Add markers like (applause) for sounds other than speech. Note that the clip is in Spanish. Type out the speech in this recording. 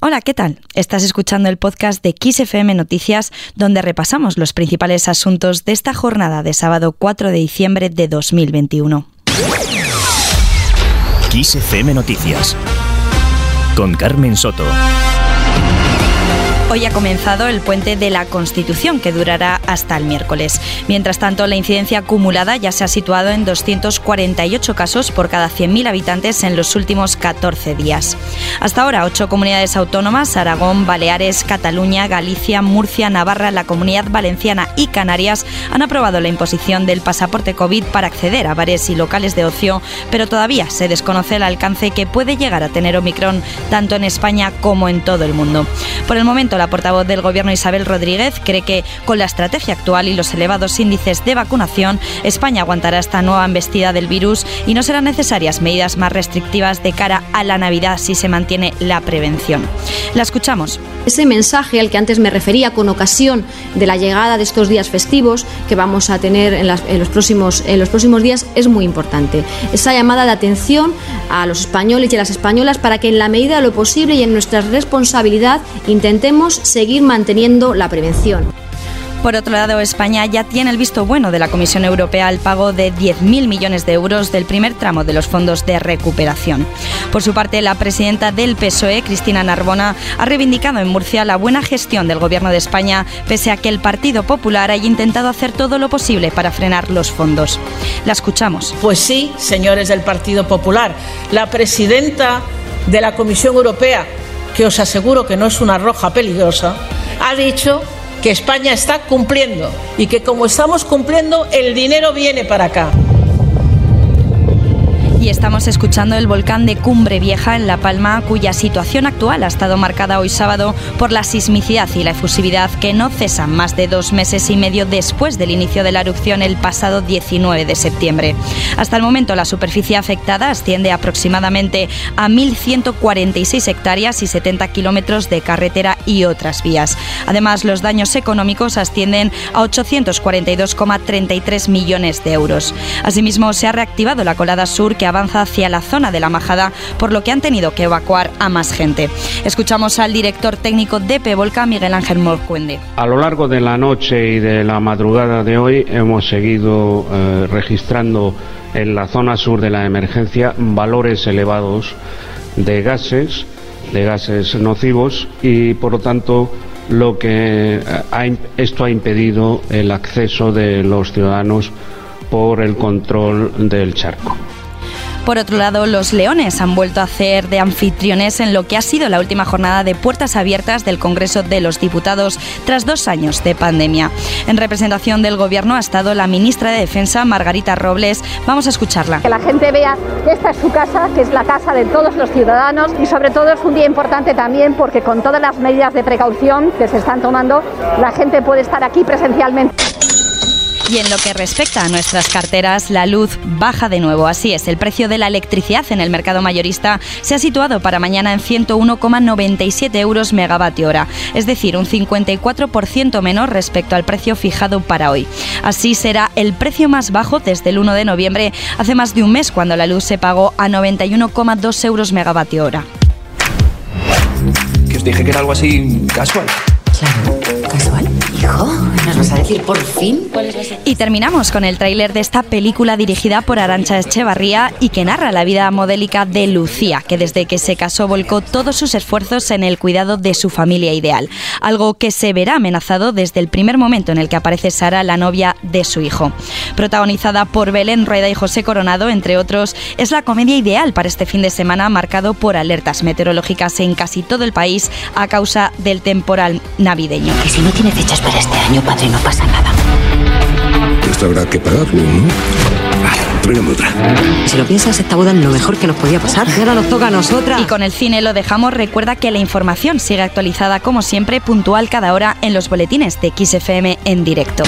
Hola, ¿qué tal? Estás escuchando el podcast de XFM Noticias, donde repasamos los principales asuntos de esta jornada de sábado 4 de diciembre de 2021. XFM Noticias con Carmen Soto. Hoy ha comenzado el puente de la Constitución, que durará hasta el miércoles. Mientras tanto, la incidencia acumulada ya se ha situado en 248 casos por cada 100.000 habitantes en los últimos 14 días. Hasta ahora, ocho comunidades autónomas, Aragón, Baleares, Cataluña, Galicia, Murcia, Navarra, la Comunidad Valenciana y Canarias, han aprobado la imposición del pasaporte COVID para acceder a bares y locales de ocio, pero todavía se desconoce el alcance que puede llegar a tener Omicron tanto en España como en todo el mundo. Por el momento, la portavoz del Gobierno Isabel Rodríguez cree que con la estrategia actual y los elevados índices de vacunación, España aguantará esta nueva embestida del virus y no serán necesarias medidas más restrictivas de cara a la Navidad si se mantiene la prevención. La escuchamos. Ese mensaje al que antes me refería con ocasión de la llegada de estos días festivos que vamos a tener en, los, próximos, los próximos días es muy importante. Esa llamada de atención a los españoles y a las españolas para que en la medida de lo posible y en nuestra responsabilidad intentemos seguir manteniendo la prevención. Por otro lado, España ya tiene el visto bueno de la Comisión Europea al pago de 10.000 millones de euros del primer tramo de los fondos de recuperación. Por su parte, la presidenta del PSOE, Cristina Narbona, ha reivindicado en Murcia la buena gestión del Gobierno de España, pese a que el Partido Popular haya intentado hacer todo lo posible para frenar los fondos. La escuchamos. Pues sí, señores del Partido Popular, la presidenta de la Comisión Europea que os aseguro que no es una roja peligrosa, ha dicho que España está cumpliendo y que como estamos cumpliendo, el dinero viene para acá estamos escuchando el volcán de Cumbre Vieja en La Palma, cuya situación actual ha estado marcada hoy sábado por la sismicidad y la efusividad que no cesan más de dos meses y medio después del inicio de la erupción el pasado 19 de septiembre. Hasta el momento la superficie afectada asciende aproximadamente a 1.146 hectáreas y 70 kilómetros de carretera y otras vías. Además, los daños económicos ascienden a 842,33 millones de euros. Asimismo, se ha reactivado la colada sur que avanza hacia la zona de la Majada, por lo que han tenido que evacuar a más gente. Escuchamos al director técnico de Pevolca, Miguel Ángel Morcuende. A lo largo de la noche y de la madrugada de hoy hemos seguido eh, registrando en la zona sur de la emergencia valores elevados de gases, de gases nocivos y por lo tanto lo que eh, esto ha impedido el acceso de los ciudadanos por el control del charco. Por otro lado, los Leones han vuelto a hacer de anfitriones en lo que ha sido la última jornada de puertas abiertas del Congreso de los Diputados tras dos años de pandemia. En representación del Gobierno ha estado la ministra de Defensa, Margarita Robles. Vamos a escucharla. Que la gente vea que esta es su casa, que es la casa de todos los ciudadanos y sobre todo es un día importante también porque con todas las medidas de precaución que se están tomando, la gente puede estar aquí presencialmente. Y en lo que respecta a nuestras carteras, la luz baja de nuevo. Así es, el precio de la electricidad en el mercado mayorista se ha situado para mañana en 101,97 euros megavatio hora, es decir, un 54% menos respecto al precio fijado para hoy. Así será el precio más bajo desde el 1 de noviembre, hace más de un mes cuando la luz se pagó a 91,2 euros megavatio hora. Que os dije que era algo así casual. Claro, casual. Hijo, ¿nos vas a decir por fin Y terminamos con el tráiler de esta película dirigida por Arancha Echevarría y que narra la vida modélica de Lucía, que desde que se casó volcó todos sus esfuerzos en el cuidado de su familia ideal, algo que se verá amenazado desde el primer momento en el que aparece Sara, la novia de su hijo. Protagonizada por Belén Rueda y José Coronado, entre otros, es la comedia ideal para este fin de semana marcado por alertas meteorológicas en casi todo el país a causa del temporal navideño. Que si no tiene fechas para este año, padre, no pasa nada. Esto habrá que pagarlo, ¿no? Vale, tráigame otra. Si lo piensas, esta boda es lo mejor que nos podía pasar. Y (laughs) ahora nos toca a nosotras. Y con el cine lo dejamos. Recuerda que la información sigue actualizada como siempre, puntual cada hora en los boletines de XFM en directo.